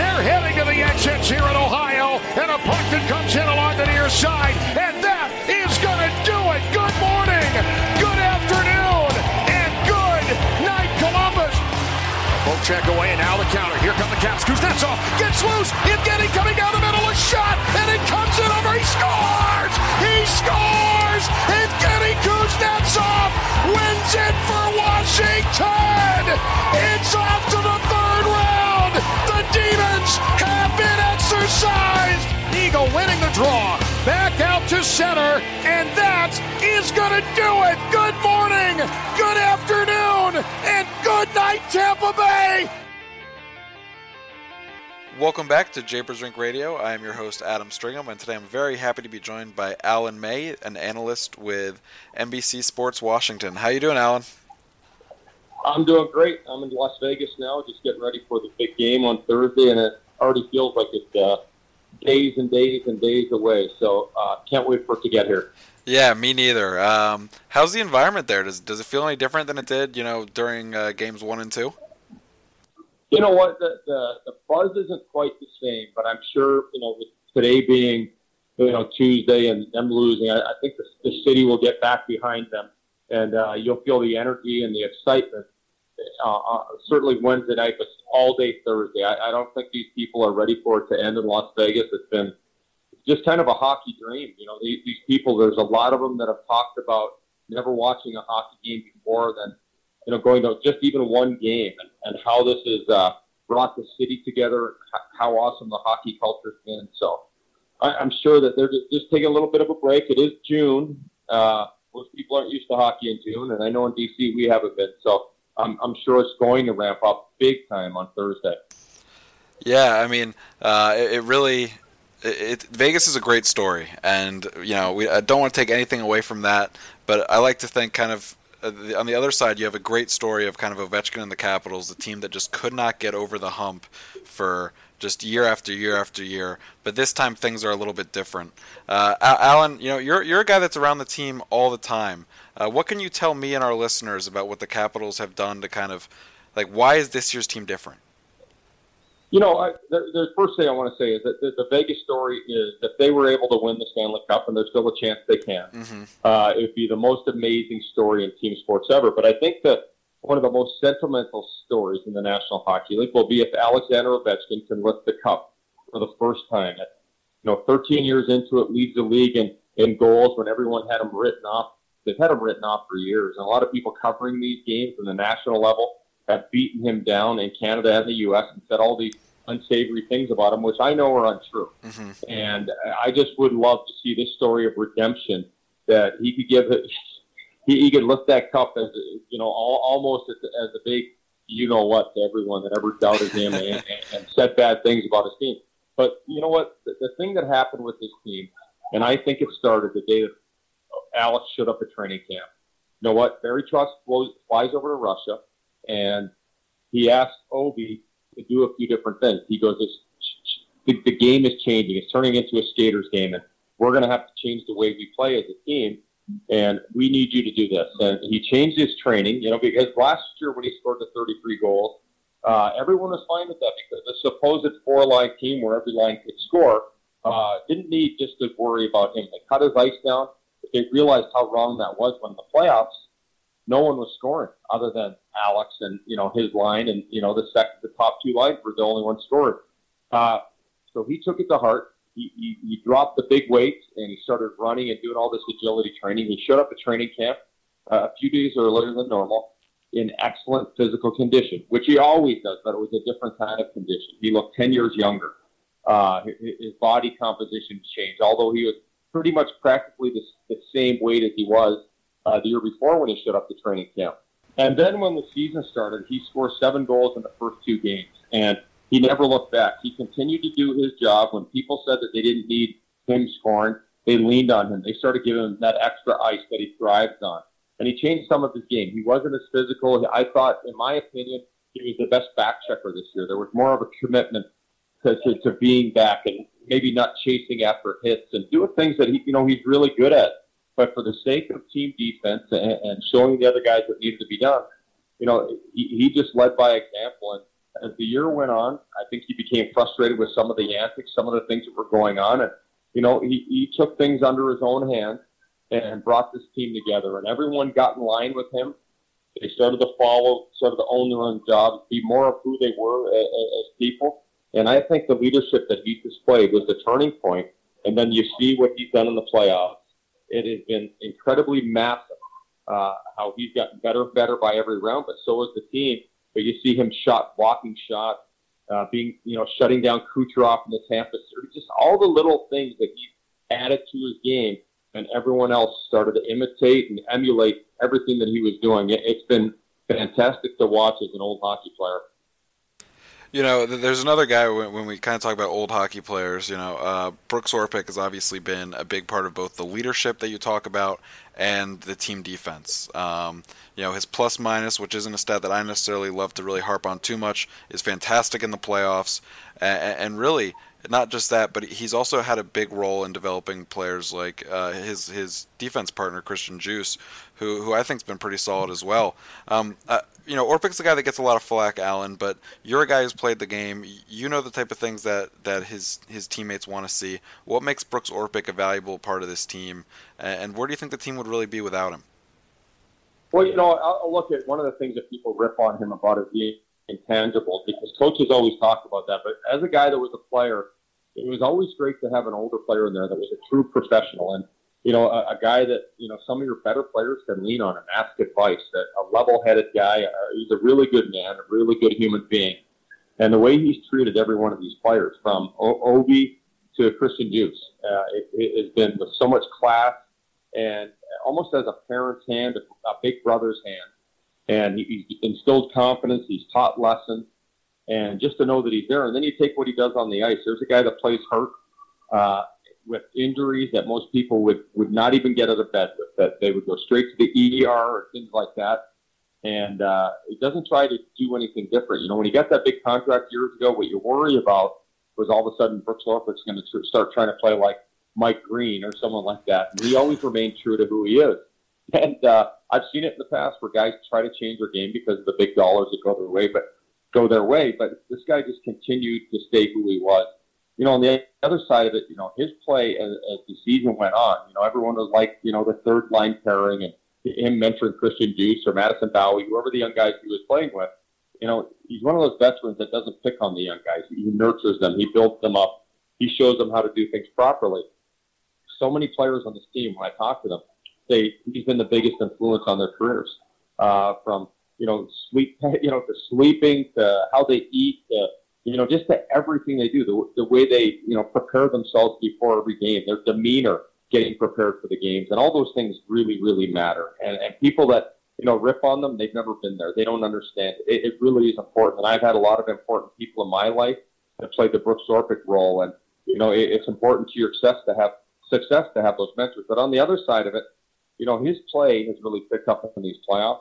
They're heading to the exits here in Ohio, and a puck that comes in along the near side, and that is going to do it. Good morning, good afternoon, and good night, Columbus. Poke check away, and now the counter. Here come the Caps. Kuznetsov gets loose. Evgeny coming down the middle, a shot, and it comes in over. He scores! He scores! Evgeny Kuznetsov wins it for Washington! It's off to the third! The Demons have been exercised! Beagle winning the draw. Back out to center, and that is going to do it. Good morning, good afternoon, and good night, Tampa Bay. Welcome back to Japers Rink Radio. I am your host, Adam Stringham, and today I'm very happy to be joined by Alan May, an analyst with NBC Sports Washington. How you doing, Alan? I'm doing great. I'm in Las Vegas now, just getting ready for the big game on Thursday, and it already feels like it's uh, days and days and days away. So uh, can't wait for it to get here. Yeah, me neither. Um, how's the environment there? Does does it feel any different than it did, you know, during uh, games one and two? You know what? The, the the buzz isn't quite the same, but I'm sure you know with today being you know Tuesday and them losing, I, I think the, the city will get back behind them, and uh, you'll feel the energy and the excitement. Uh, uh, certainly Wednesday night, but all day Thursday. I, I don't think these people are ready for it to end in Las Vegas. It's been just kind of a hockey dream. You know, these, these people. There's a lot of them that have talked about never watching a hockey game before, than you know, going to just even one game and, and how this has uh, brought the city together, how awesome the hockey culture's been. So I, I'm sure that they're just, just taking a little bit of a break. It is June. Uh, most people aren't used to hockey in June, and I know in DC we haven't been. So I'm, I'm sure it's going to ramp up big time on Thursday. Yeah, I mean, uh, it, it really. It, Vegas is a great story, and you know we I don't want to take anything away from that, but I like to think kind of uh, the, on the other side, you have a great story of kind of Ovechkin and the Capitals, the team that just could not get over the hump for just year after year after year. But this time things are a little bit different. Uh, Alan, you know you're you're a guy that's around the team all the time. Uh, what can you tell me and our listeners about what the Capitals have done to kind of like why is this year's team different? You know, I, the, the first thing I want to say is that the, the Vegas story is that they were able to win the Stanley Cup, and there's still a chance they can. Mm-hmm. Uh, it would be the most amazing story in team sports ever. But I think that one of the most sentimental stories in the National Hockey League will be if Alexander Ovechkin can lift the cup for the first time. You know, 13 years into it, leads the league in, in goals when everyone had him written off. They've had him written off for years, and a lot of people covering these games in the national level have beaten him down in Canada and the U.S. and said all these unsavory things about him, which I know are untrue. Mm-hmm. And I just would love to see this story of redemption that he could give it. He, he could lift that cup as you know, all, almost as, as a big, you know what, to everyone that ever doubted him and, and, and said bad things about his team. But you know what, the, the thing that happened with this team, and I think it started the day that Alex showed up at training camp. You know what? Barry Trotz flies over to Russia, and he asked Ovi to do a few different things. He goes, the, the game is changing. It's turning into a skater's game, and we're going to have to change the way we play as a team. And we need you to do this. And he changed his training, you know, because last year when he scored the 33 goals, uh, everyone was fine with that because the supposed four line team where every line could score uh, didn't need just to worry about him. They cut his ice down. They realized how wrong that was when the playoffs no one was scoring other than Alex and you know his line, and you know the second, the top two lines were the only ones scoring. Uh, so he took it to heart. He, he, dropped the big weights and he started running and doing all this agility training. He showed up at training camp uh, a few days earlier than normal in excellent physical condition, which he always does, but it was a different kind of condition. He looked 10 years younger. Uh, his, his body composition changed, although he was pretty much practically the, the same weight as he was uh, the year before when he showed up to training camp. And then when the season started, he scored seven goals in the first two games, and he never looked back. He continued to do his job. When people said that they didn't need him scoring, they leaned on him. They started giving him that extra ice that he thrives on. And he changed some of his game. He wasn't as physical. I thought, in my opinion, he was the best back checker this year. There was more of a commitment to, to, to being back and maybe not chasing after hits and doing things that he, you know, he's really good at. But for the sake of team defense and, and showing the other guys what needs to be done, you know, he, he just led by example. And as the year went on, I think he became frustrated with some of the antics, some of the things that were going on, and you know he, he took things under his own hand and brought this team together, and everyone got in line with him. They started to follow, started to own their own jobs, be more of who they were as, as people. And I think the leadership that he displayed was the turning point. And then you see what he's done in the playoffs. It has been incredibly massive. Uh, how he's gotten better and better by every round, but so has the team. But you see him shot, blocking shot, uh, being, you know, shutting down Kucherov in the Tampa series, just all the little things that he added to his game, and everyone else started to imitate and emulate everything that he was doing. It, it's been fantastic to watch as an old hockey player. You know, there's another guy when, when we kind of talk about old hockey players. You know, uh, Brooks Orpik has obviously been a big part of both the leadership that you talk about and the team defense. Um, you know, his plus minus, which isn't a stat that I necessarily love to really harp on too much, is fantastic in the playoffs, and, and really not just that, but he's also had a big role in developing players like uh, his his defense partner Christian Djoos, who who I think's been pretty solid as well. Um, uh, you know, Orpik's the guy that gets a lot of flack, Alan, but you're a guy who's played the game. You know the type of things that, that his his teammates want to see. What makes Brooks Orpik a valuable part of this team, and where do you think the team would really be without him? Well, you know, I'll look at one of the things that people rip on him about is being intangible because coaches always talk about that. But as a guy that was a player, it was always great to have an older player in there that was a true professional. And you know, a, a guy that, you know, some of your better players can lean on and ask advice, that a level headed guy. Uh, he's a really good man, a really good human being. And the way he's treated every one of these players, from o- Ovi to Christian Djoos, uh, it, has been with so much class and almost as a parent's hand, a big brother's hand. And he, instilled confidence, he's taught lessons, and just to know that he's there. And then you take what he does on the ice. There's a guy that plays hurt. Uh, with injuries that most people would, would not even get out of bed with, that they would go straight to the ER or things like that. And uh, it doesn't try to do anything different. You know, when he got that big contract years ago, what you worry about was all of a sudden Brooks Orpik's going to start trying to play like Mike Green or someone like that. And he always remained true to who he is. And uh, I've seen it in the past where guys try to change their game because of the big dollars that go their way, but go their way. But this guy just continued to stay who he was you know, on the other side of it, you know, his play as, as the season went on, you know, everyone was like, you know, the third line pairing and him mentoring Christian Djoos or Madison Bowey, whoever the young guys he was playing with. You know, he's one of those veterans that doesn't pick on the young guys. He nurtures them. He builds them up. He shows them how to do things properly. So many players on this team, when I talk to them, say he's been the biggest influence on their careers. Uh, from you know sleep, you know, to sleeping to how they eat to you know, just to everything they do, the, the way they, you know, prepare themselves before every game, their demeanor getting prepared for the games, and all those things really, really matter. And, and people that, you know, rip on them, they've never been there. They don't understand. It, it really is important. And I've had a lot of important people in my life that played the Brooks Orpik role. And, you know, it, it's important to your success to have success to have those mentors. But on the other side of it, you know, his play has really picked up in these playoffs.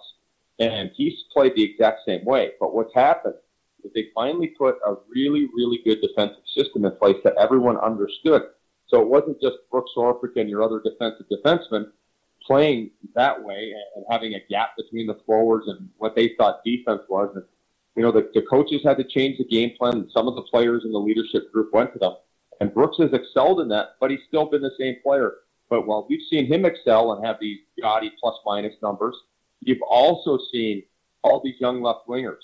And he's played the exact same way. But what's happened is they finally put a really, really good defensive system in place that everyone understood. So it wasn't just Brooks Orpik and your other defensive defensemen playing that way and having a gap between the forwards and what they thought defense was. And, you know, the, the coaches had to change the game plan. And some of the players in the leadership group went to them. And Brooks has excelled in that, but he's still been the same player. But while we've seen him excel and have these gaudy plus minus numbers, you've also seen all these young left wingers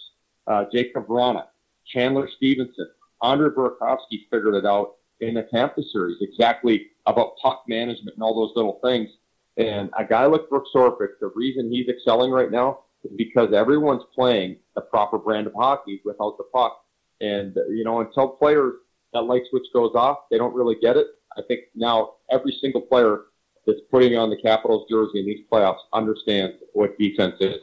uh, Jakub Vrana, Chandler Stephenson, Andre Burakovsky figured it out in the Tampa series exactly about puck management and all those little things. And a guy like Brooks Orpik, the reason he's excelling right now is because everyone's playing the proper brand of hockey without the puck. And, you know, until players, that light switch goes off, they don't really get it. I think now every single player that's putting on the Capitals jersey in these playoffs understands what defense is.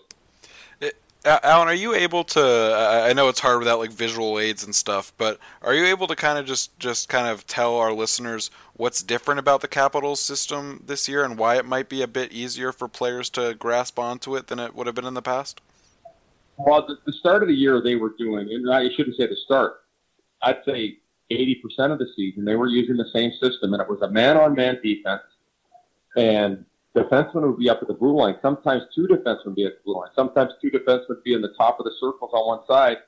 Uh, Alan, are you able to? I know it's hard without like visual aids and stuff, but are you able to kind of just just kind of tell our listeners what's different about the Capitals system this year and why it might be a bit easier for players to grasp onto it than it would have been in the past? Well, the, the start of the year they were doing, and I shouldn't say the start. I'd say 80% of the season they were using the same system, and it was a man-on-man defense, and defensemen would be up at the blue line. Sometimes two defensemen would be at the blue line. Sometimes two defensemen would be in the top of the circles on one side.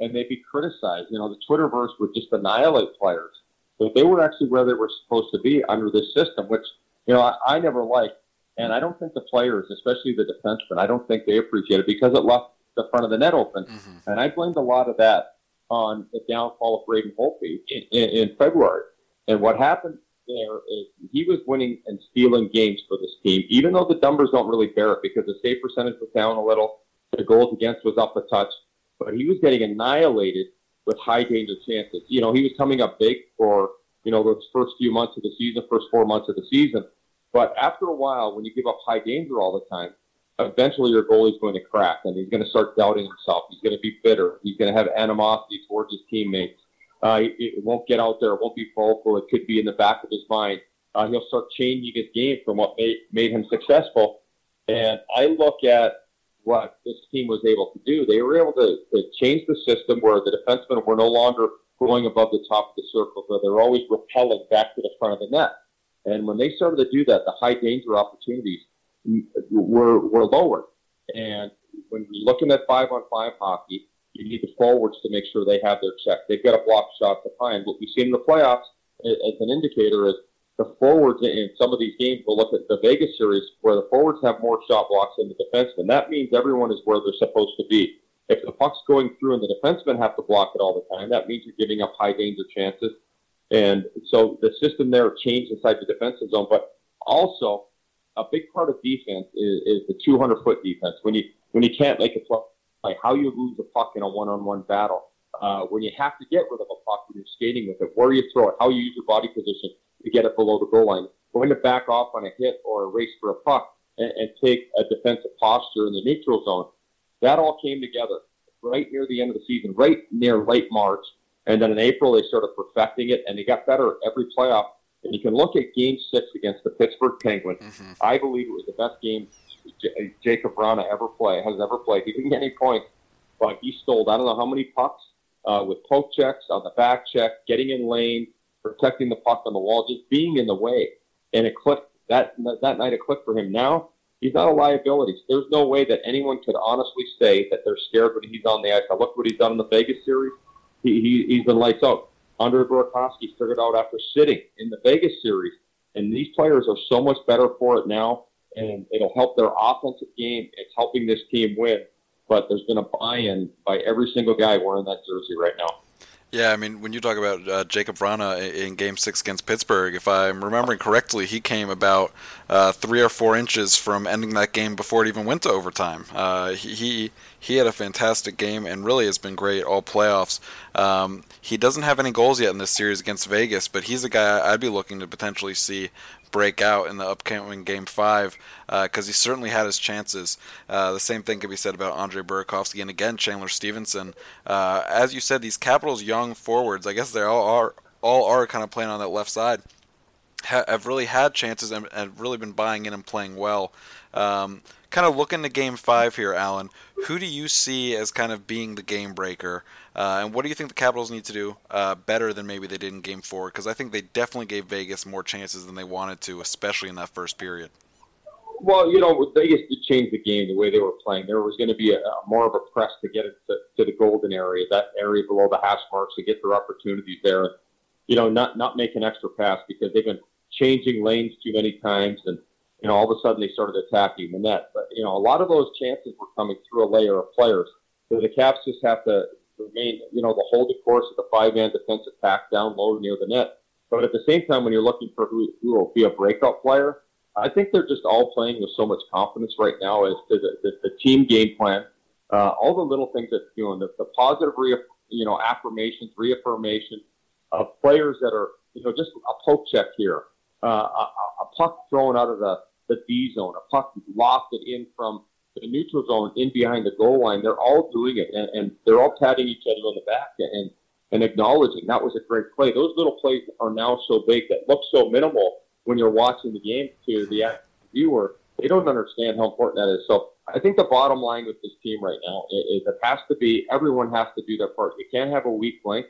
and they'd be criticized. You know, the Twitterverse would just annihilate players. But they were actually where they were supposed to be under this system, which, you know, I, I never liked. And I don't think the players, especially the defensemen, I don't think they appreciate it because it left the front of the net open. Mm-hmm. And I blamed a lot of that on the downfall of Braden Holtby in, in, in February. And what happened there is he was winning and stealing games for this team, even though the numbers don't really bear it because the save percentage was down a little, the goals against was up a touch, but he was getting annihilated with high danger chances. You know, he was coming up big for, you know, those first few months of the season, first four months of the season. But after a while, when you give up high danger all the time, eventually your goalie's going to crack and he's going to start doubting himself. He's going to be bitter. He's going to have animosity towards his teammates. Uh, it, it won't get out there. It won't be vocal. It could be in the back of his mind. Uh, he'll start changing his game from what made, made him successful. And I look at what this team was able to do. They were able to, to change the system where the defensemen were no longer going above the top of the circle, but they're always repelling back to the front of the net. And when they started to do that, the high danger opportunities were, were lowered. And when you're looking at five on five hockey, you need the forwards to make sure they have their check. They've got a block shot to find. What we've seen in the playoffs as an indicator is the forwards in some of these games. We'll look at the Vegas series where the forwards have more shot blocks than the defensemen. That means everyone is where they're supposed to be. If the puck's going through and the defensemen have to block it all the time, that means you're giving up high danger chances. And so the system there changed inside the defensive zone. But also, a big part of defense is, is the 200 foot defense. When you when you can't make a play, how you lose a puck in a one on one battle, uh, when you have to get rid of a puck when you're skating with it, where you throw it, how you use your body position to get it below the goal line, going to back off on a hit or a race for a puck and, and take a defensive posture in the neutral zone. That all came together right near the end of the season, right near late March. And then in April, they started perfecting it, and they got better every playoff and you can look at Game Six against the Pittsburgh Penguins. Mm-hmm. I believe it was the best game J- Jakub Vrana ever play has ever played. He didn't get any points, but he stole I don't know how many pucks uh, with poke checks on the back check, getting in lane, protecting the puck on the wall, just being in the way, and it clicked. That that night it clicked for him. Now he's not a liability. There's no way that anyone could honestly say that they're scared when he's on the ice. I look what he's done in the Vegas series. He, he he's been lights out. Andre Burakovsky figured out after sitting in the Vegas series. And these players are so much better for it now, and it'll help their offensive game. It's helping this team win. But there's been a buy-in by every single guy wearing that jersey right now. Yeah, I mean, when you talk about uh, Jakub Vrana in Game Six against Pittsburgh, if I'm remembering correctly, he came about uh, three or four inches from ending that game before it even went to overtime. Uh, he, he he had a fantastic game and really has been great all playoffs. Um, he doesn't have any goals yet in this series against Vegas, but he's a guy I'd be looking to potentially see break out in the upcoming Game Five because uh, he certainly had his chances. Uh, the same thing could be said about Andre Burakovsky and again Chandler Stephenson. Uh, as you said, these Capitals young forwards, I guess they all are all are kind of playing on that left side. have really had chances and have really been buying in and playing well. Um, kind of looking to Game Five here, Alan. Who do you see as kind of being the game breaker, uh, and what do you think the Capitals need to do uh, better than maybe they did in Game Four? Because I think they definitely gave Vegas more chances than they wanted to, especially in that first period. Well, you know, Vegas did change the game the way they were playing. There was going to be a, a more of a press to get it to, to the golden area, that area below the hash marks, to get their opportunities there. You know, not not make an extra pass because they've been changing lanes too many times and you know, all of a sudden they started attacking the net. But, you know, a lot of those chances were coming through a layer of players. So the Caps just have to remain, you know, the hold the course of the five-man defensive pack down low near the net. But at the same time, when you're looking for who, who will be a breakout player, I think they're just all playing with so much confidence right now as to the, the, the team game plan, uh, all the little things that you know, the, the positive, you know, affirmations, reaffirmation of players that are, you know, just a poke check here, uh, a, a puck thrown out of the the D zone, a puck lofted in from the neutral zone in behind the goal line. They're all doing it, and, and they're all patting each other on the back and and acknowledging that was a great play. Those little plays are now so big that look so minimal when you're watching the game to the viewer. They don't understand how important that is. So I think the bottom line with this team right now is it has to be everyone has to do their part. You can't have a weak link,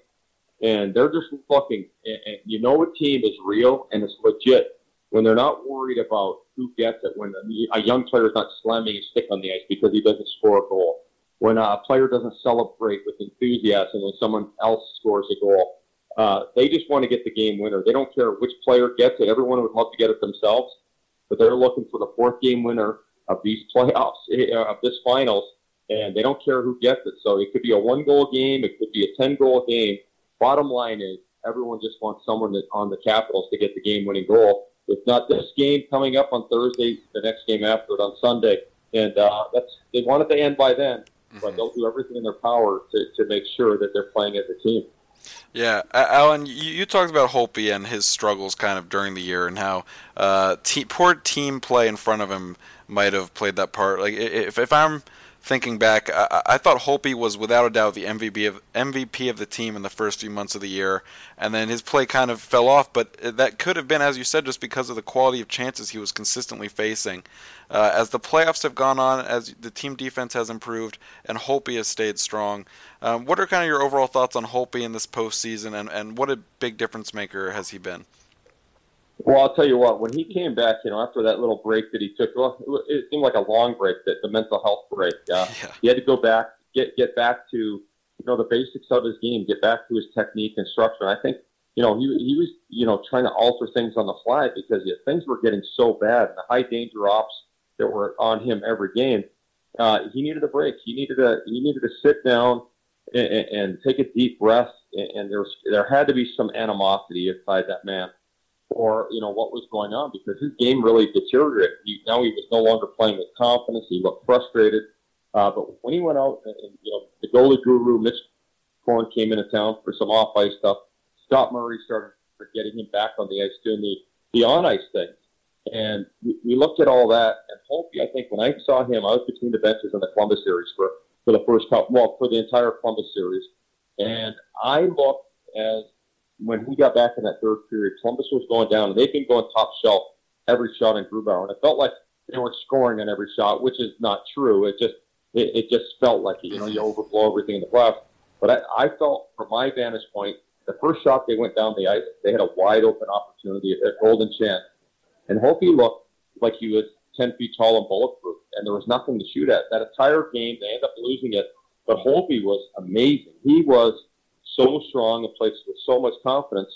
and they're just fucking, And, and you know a team is real and it's legit when they're not worried about who gets it, when a young player is not slamming his stick on the ice because he doesn't score a goal. when a player doesn't celebrate with enthusiasm when someone else scores a goal. Uh, they just want to get the game winner. They don't care which player gets it. Everyone would love to get it themselves, but they're looking for the fourth game winner of these playoffs, eh, of this finals, and they don't care who gets it. So it could be a one goal game, it could be a 10 goal game. Bottom line is, everyone just wants someone that, on the Capitals to get the game winning goal. If not this game coming up on Thursday, the next game after it on Sunday. And uh, that's they want it to end by then, mm-hmm. but they'll do everything in their power to, to make sure that they're playing as a team. Yeah, Alan, you, you, talked about Holtby and his struggles kind of during the year, and how uh, te- poor team play in front of him might have played that part. Like if if I'm thinking back, I, I thought Holtby was without a doubt the MVP of MVP of the team in the first few months of the year, and then his play kind of fell off. But that could have been, as you said, just because of the quality of chances he was consistently facing. Uh, as the playoffs have gone on, as the team defense has improved, and Holtby has stayed strong, um, what are kind of your overall thoughts on Holtby in this postseason, and, and what a big difference maker has he been? Well, I'll tell you what. When he came back, you know, after that little break that he took, well, it seemed like a long break, that the mental health break. Uh, yeah. He had to go back, get get back to you know the basics of his game, get back to his technique and structure. And I think you know he he was you know trying to alter things on the fly because yeah, things were getting so bad, and the high danger ops that were on him every game. Uh, he needed a break. He needed a he needed to sit down and, and take a deep breath. And there was there had to be some animosity inside that man or you know what was going on because his game really deteriorated. He, now he was no longer playing with confidence. He looked frustrated. Uh, but when he went out, and, you know the goalie guru Mitch Korn came into town for some off ice stuff. Scott Murray started getting him back on the ice doing the the on ice things. And we, looked at all that, and Holtby, I think when I saw him, I was between the benches in the Columbus series for, for the first couple, well, for the entire Columbus series. And I looked as when he got back in that third period, Columbus was going down, and they've been going top shelf every shot in Grubauer, and it felt like they were scoring on every shot, which is not true. It just it, it just felt like it. You know, you mm-hmm. overblow everything in the playoffs. But I, I felt, from my vantage point, the first shot they went down the ice, they had a wide open opportunity at golden chance, and Holtby looked like he was 10 feet tall and bulletproof, and there was nothing to shoot at. That entire game, they ended up losing it, but Holtby was amazing. He was so strong and plays with so much confidence.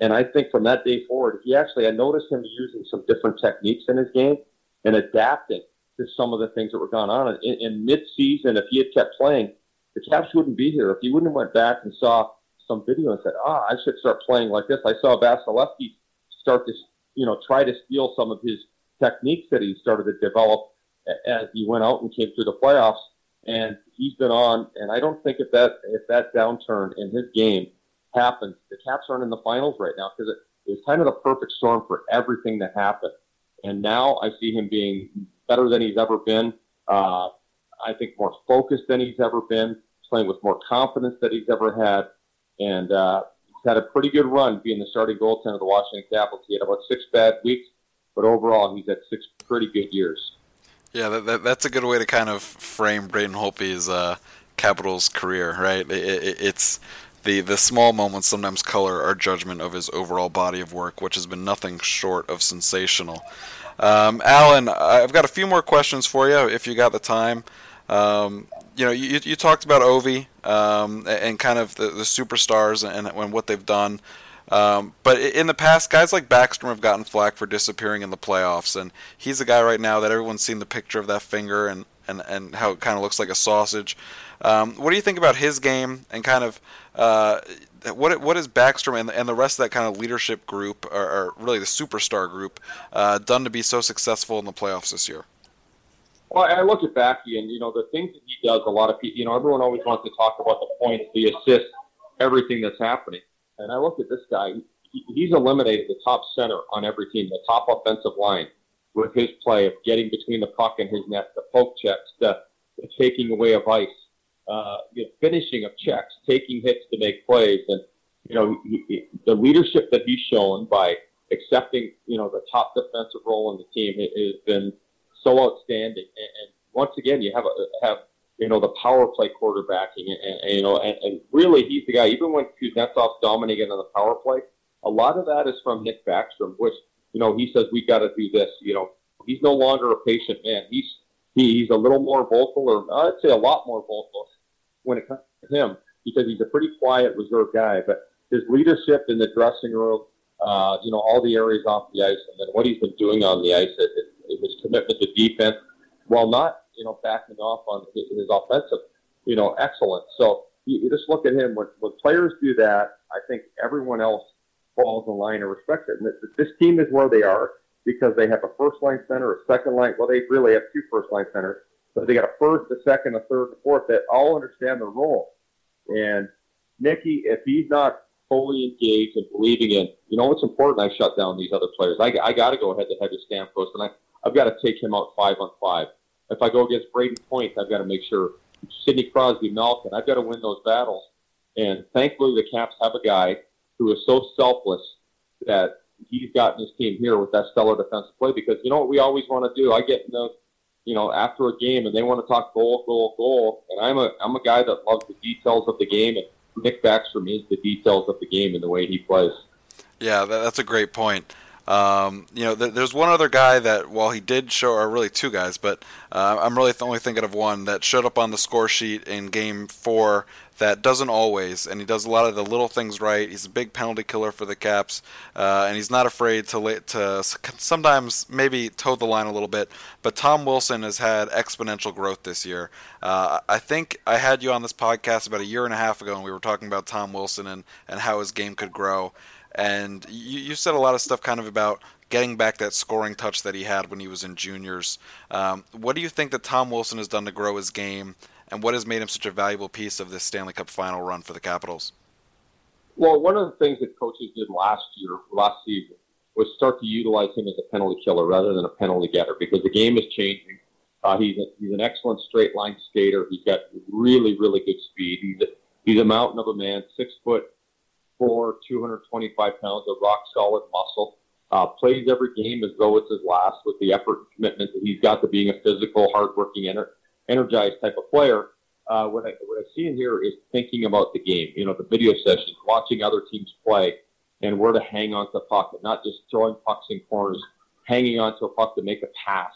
And I think from that day forward, he actually, I noticed him using some different techniques in his game and adapting to some of the things that were going on. In, in mid-season, if he had kept playing, the Caps wouldn't be here. If he wouldn't have went back and saw some video and said, ah, I should start playing like this. I saw Vasilevskiy start to, you know, try to steal some of his techniques that he started to develop as he went out and came through the playoffs and he's been on. And I don't think if that if that downturn in his game happens, the Caps aren't in the finals right now because it, it was kind of the perfect storm for everything that happened. And now I see him being better than he's ever been. Uh, I think more focused than he's ever been, playing with more confidence than he's ever had, and uh, he's had a pretty good run being the starting goaltender of the Washington Capitals. He had about six bad weeks, but overall he's had six pretty good years. Yeah, that, that, that's a good way to kind of frame Braden Holtby's uh, Capitals career, right? It, it, it's the the small moments sometimes color our judgment of his overall body of work, which has been nothing short of sensational. Um, Alan, I've got a few more questions for you if you got the time. Um, you know, you, you talked about Ovi um, and kind of the, the superstars and, and what they've done. Um, but in the past, guys like Backstrom have gotten flack for disappearing in the playoffs, and he's a guy right now that everyone's seen the picture of that finger and, and, and how it kind of looks like a sausage. Um, what do you think about his game and kind of uh, what what is Backstrom and, and the rest of that kind of leadership group, or, or really the superstar group, uh, done to be so successful in the playoffs this year? Well, I look at Backy, and you know the things that he does. A lot of people, you know, everyone always wants to talk about the points, the assists, everything that's happening. And I look at this guy, he, he's eliminated the top center on every team, the top offensive line with his play of getting between the puck and his net, the poke checks, the, the taking away of ice, uh, the finishing of checks, taking hits to make plays. And, you know, he, he, the leadership that he's shown by accepting, you know, the top defensive role in the team has been so outstanding. And, and once again, you have a, have you know, the power play quarterbacking, and, and you know, and, and really he's the guy. Even when Kuznetsov's dominating on the power play, a lot of that is from Nick Backstrom, which you know he says we got to do this. You know, he's no longer a patient man. He's he, he's a little more vocal, or I'd say a lot more vocal when it comes to him because he's a pretty quiet, reserved guy. But his leadership in the dressing room, uh, you know, all the areas off the ice, and then what he's been doing on the ice, it, it, his commitment to defense, while not, you know, backing off on his, offensive, you know, excellence. So you, you just look at him. When, when players do that, I think everyone else falls in line and respects it. And this, this team is where they are because they have a first line center, a second line. Well, they really have two first line centers, but they got a first, a second, a third, a fourth that all understand their role. And Nicky, if he's not fully engaged and believing in, you know, it's important I shut down these other players. I, I got to go head to with Stamkos, and I, I've got to take him out five on five. If I go against Brayden Point, I've got to make sure Sidney Crosby, Malkin, I've got to win those battles. And thankfully, the Caps have a guy who is so selfless that he's gotten his team here with that stellar defensive play. Because you know what we always want to do. I get in the, you know, after a game and they want to talk goal, goal, goal, and I'm a I'm a guy that loves the details of the game. And Nick Backstrom is the details of the game and the way he plays. Yeah, that's a great point. Um, you know, th- there's one other guy that, while he did show, or really two guys, but uh, I'm really only thinking of one that showed up on the score sheet in Game Four that doesn't always, and he does a lot of the little things right. He's a big penalty killer for the Caps, uh, and he's not afraid to to sometimes maybe toe the line a little bit. But Tom Wilson has had exponential growth this year. Uh, I think I had you on this podcast about a year and a half ago, and we were talking about Tom Wilson and and how his game could grow. And you, you said a lot of stuff kind of about getting back that scoring touch that he had when he was in juniors. Um, what do you think that Tom Wilson has done to grow his game, and what has made him such a valuable piece of this Stanley Cup final run for the Capitals? Well, one of the things that coaches did last year, last season, was start to utilize him as a penalty killer rather than a penalty getter because the game is changing. Uh, he's a, he's an excellent straight line skater. He's got really really good speed. He's a, he's a mountain of a man, six foot four, 225 pounds of rock solid muscle. Uh, plays every game as though it's his last with the effort and commitment that he's got to being a physical, hardworking, ener- energized type of player. Uh, what, I, what I see in here is thinking about the game, you know, the video sessions, watching other teams play, and where to hang on to the puck, and not just throwing pucks in corners, hanging on to a puck to make a pass,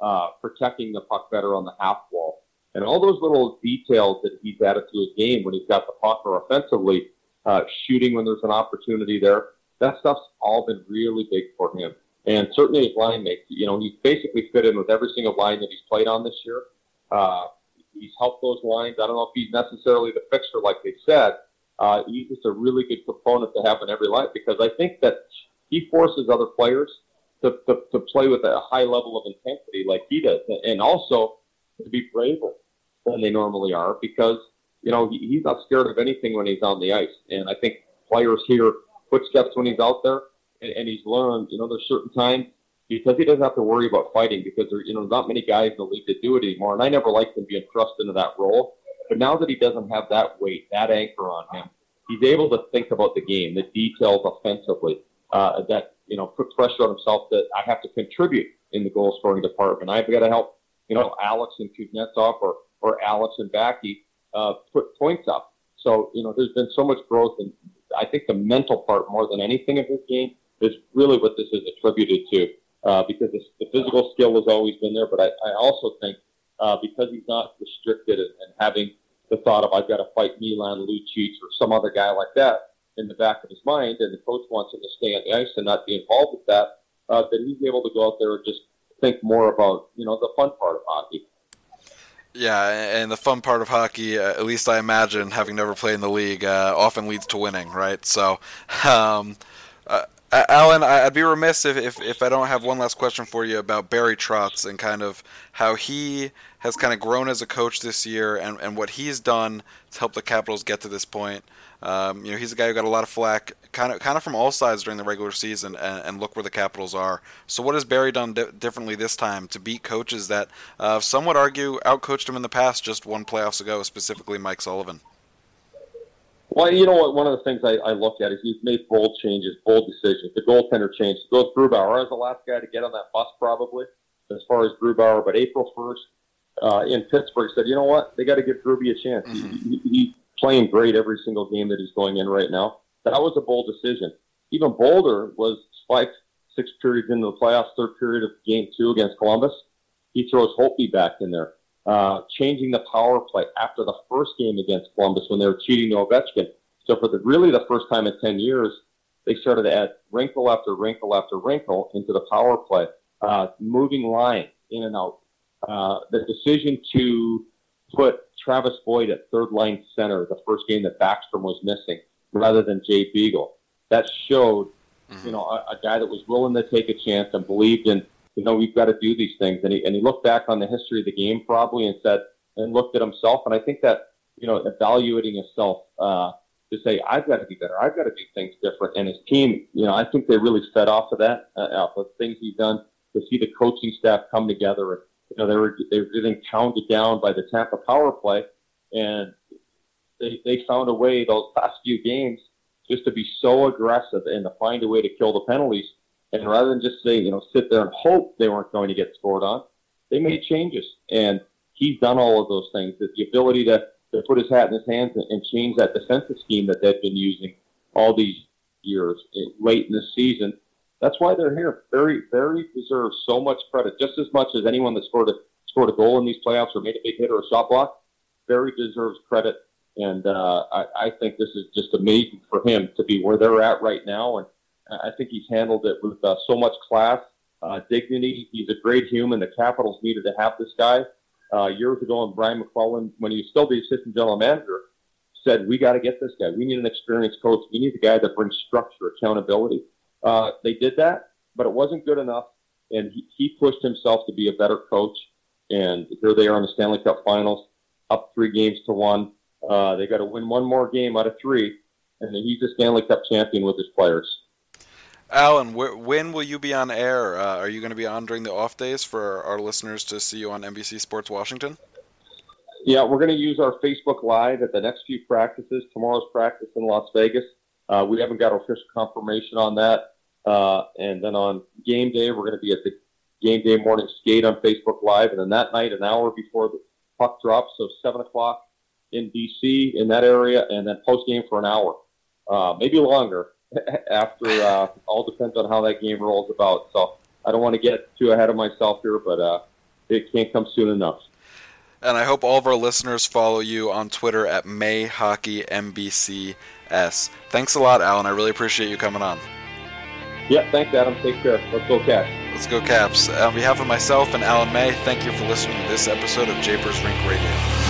uh, protecting the puck better on the half wall. And all those little details that he's added to his game when he's got the puck or offensively uh, shooting when there's an opportunity there. That stuff's all been really big for him. And certainly his line mates, you know, he's basically fit in with every single line that he's played on this year. Uh, he's helped those lines. I don't know if he's necessarily the fixer like they said. Uh, he's just a really good component to have in every line because I think that he forces other players to, to, to play with a high level of intensity like he does, and also to be braver than they normally are because you know, he, he's not scared of anything when he's on the ice. And I think players hear footsteps when he's out there, and, and he's learned, you know, there's certain times because he doesn't have to worry about fighting because there, you know, not many guys in the league that do it anymore. And I never liked him being thrust into that role. But now that he doesn't have that weight, that anchor on him, he's able to think about the game, the details offensively, uh, that, you know, put pressure on himself that I have to contribute in the goal scoring department. I've got to help, you know, Alex and Kuznetsov or, or Alex and Backy uh, put points up. So, you know, there's been so much growth. And I think the mental part, more than anything of this game, is really what this is attributed to. Uh, because the, the physical skill has always been there, but I, I also think uh, because he's not restricted and, and having the thought of I've got to fight Milan Lucic or some other guy like that in the back of his mind, and the coach wants him to stay on the ice and not be involved with that, uh, that he's able to go out there and just think more about you know the fun part of hockey. Yeah, and the fun part of hockey, uh, at least I imagine, having never played in the league, uh, often leads to winning, right? So, um, uh, Alan, I'd be remiss if, if, if, I don't have one last question for you about Barry Trotz and kind of how he has kind of grown as a coach this year and, and what he's done to help the Capitals get to this point. Um, you know, he's a guy who got a lot of flack, kind of, kind of from all sides during the regular season, and, and look where the Capitals are. So, what has Barry done di- differently this time to beat coaches that uh, some would argue outcoached him in the past, just one playoffs ago, specifically Mike Sullivan? Well, you know what? One of the things I, I look at is he's made bold changes, bold decisions. The goaltender changed. Goes Grubauer as the last guy to get on that bus, probably as far as Grubauer. But April first uh, in Pittsburgh said, you know what? They got to give Gruby a chance. Mm-hmm. He, he, he, playing great every single game that he's going in right now. That was a bold decision. Even bolder was spiked six periods into the playoffs, third period of game two against Columbus. he throws Holtby back in there. Uh, changing the power play after the first game against Columbus when they were cheating to Ovechkin. So for the really the first time in 10 years, they started to add wrinkle after wrinkle after wrinkle into the power play, uh, moving line in and out. Uh, the decision to put Travis Boyd at third line center the first game that Backstrom was missing rather than Jay Beagle. That showed, mm-hmm. you know, a, a guy that was willing to take a chance and believed in, you know, we've got to do these things. And he, and he looked back on the history of the game probably and said, and looked at himself. And I think that, you know, evaluating himself, uh, to say, I've got to be better. I've got to do things different. And his team, you know, I think they really fed off of that, uh, off of things he's done to see the coaching staff come together. And, you know, they were, they were getting pounded down by the Tampa power play and they, they found a way those last few games just to be so aggressive and to find a way to kill the penalties. And rather than just say, you know, sit there and hope they weren't going to get scored on, they made changes. And he's done all of those things. The ability to to put his hat in his hands and, and change that defensive scheme that they've been using all these years eh, late in the season. That's why they're here. Barry, Barry deserves so much credit, just as much as anyone that scored a scored a goal in these playoffs or made a big hit or a shot block. Barry deserves credit, and uh, I, I think this is just amazing for him to be where they're at right now. And I think he's handled it with uh, so much class, uh, dignity. He's a great human. The Capitals needed to have this guy uh, years ago, and Brian MacLellan, when he was still the assistant general manager, said, "We got to get this guy. We need an experienced coach. We need a guy that brings structure, accountability." Uh, they did that, but it wasn't good enough, and he, he pushed himself to be a better coach. And here they are in the Stanley Cup Finals, up three games to one. Uh, they got to win one more game out of three, and he's a Stanley Cup champion with his players. Alan, wh- when will you be on air? Uh, are you going to be on during the off days for our listeners to see you on NBC Sports Washington? Yeah, we're going to use our Facebook Live at the next few practices. Tomorrow's practice in Las Vegas. Uh, we haven't got official confirmation on that. Uh, and then on game day, we're going to be at the game day morning skate on Facebook Live. And then that night, an hour before the puck drops, so 7 o'clock in DC in that area, and then post game for an hour, uh, maybe longer. after uh, all depends on how that game rolls about. So I don't want to get too ahead of myself here, but uh, it can't come soon enough. And I hope all of our listeners follow you on Twitter at MayHockeyNBCS. Thanks a lot, Alan. I really appreciate you coming on. Yeah, thanks, Adam. Take care. Let's go, Caps. Let's go, Caps. On behalf of myself and Alan May, thank you for listening to this episode of Japers Rink Radio.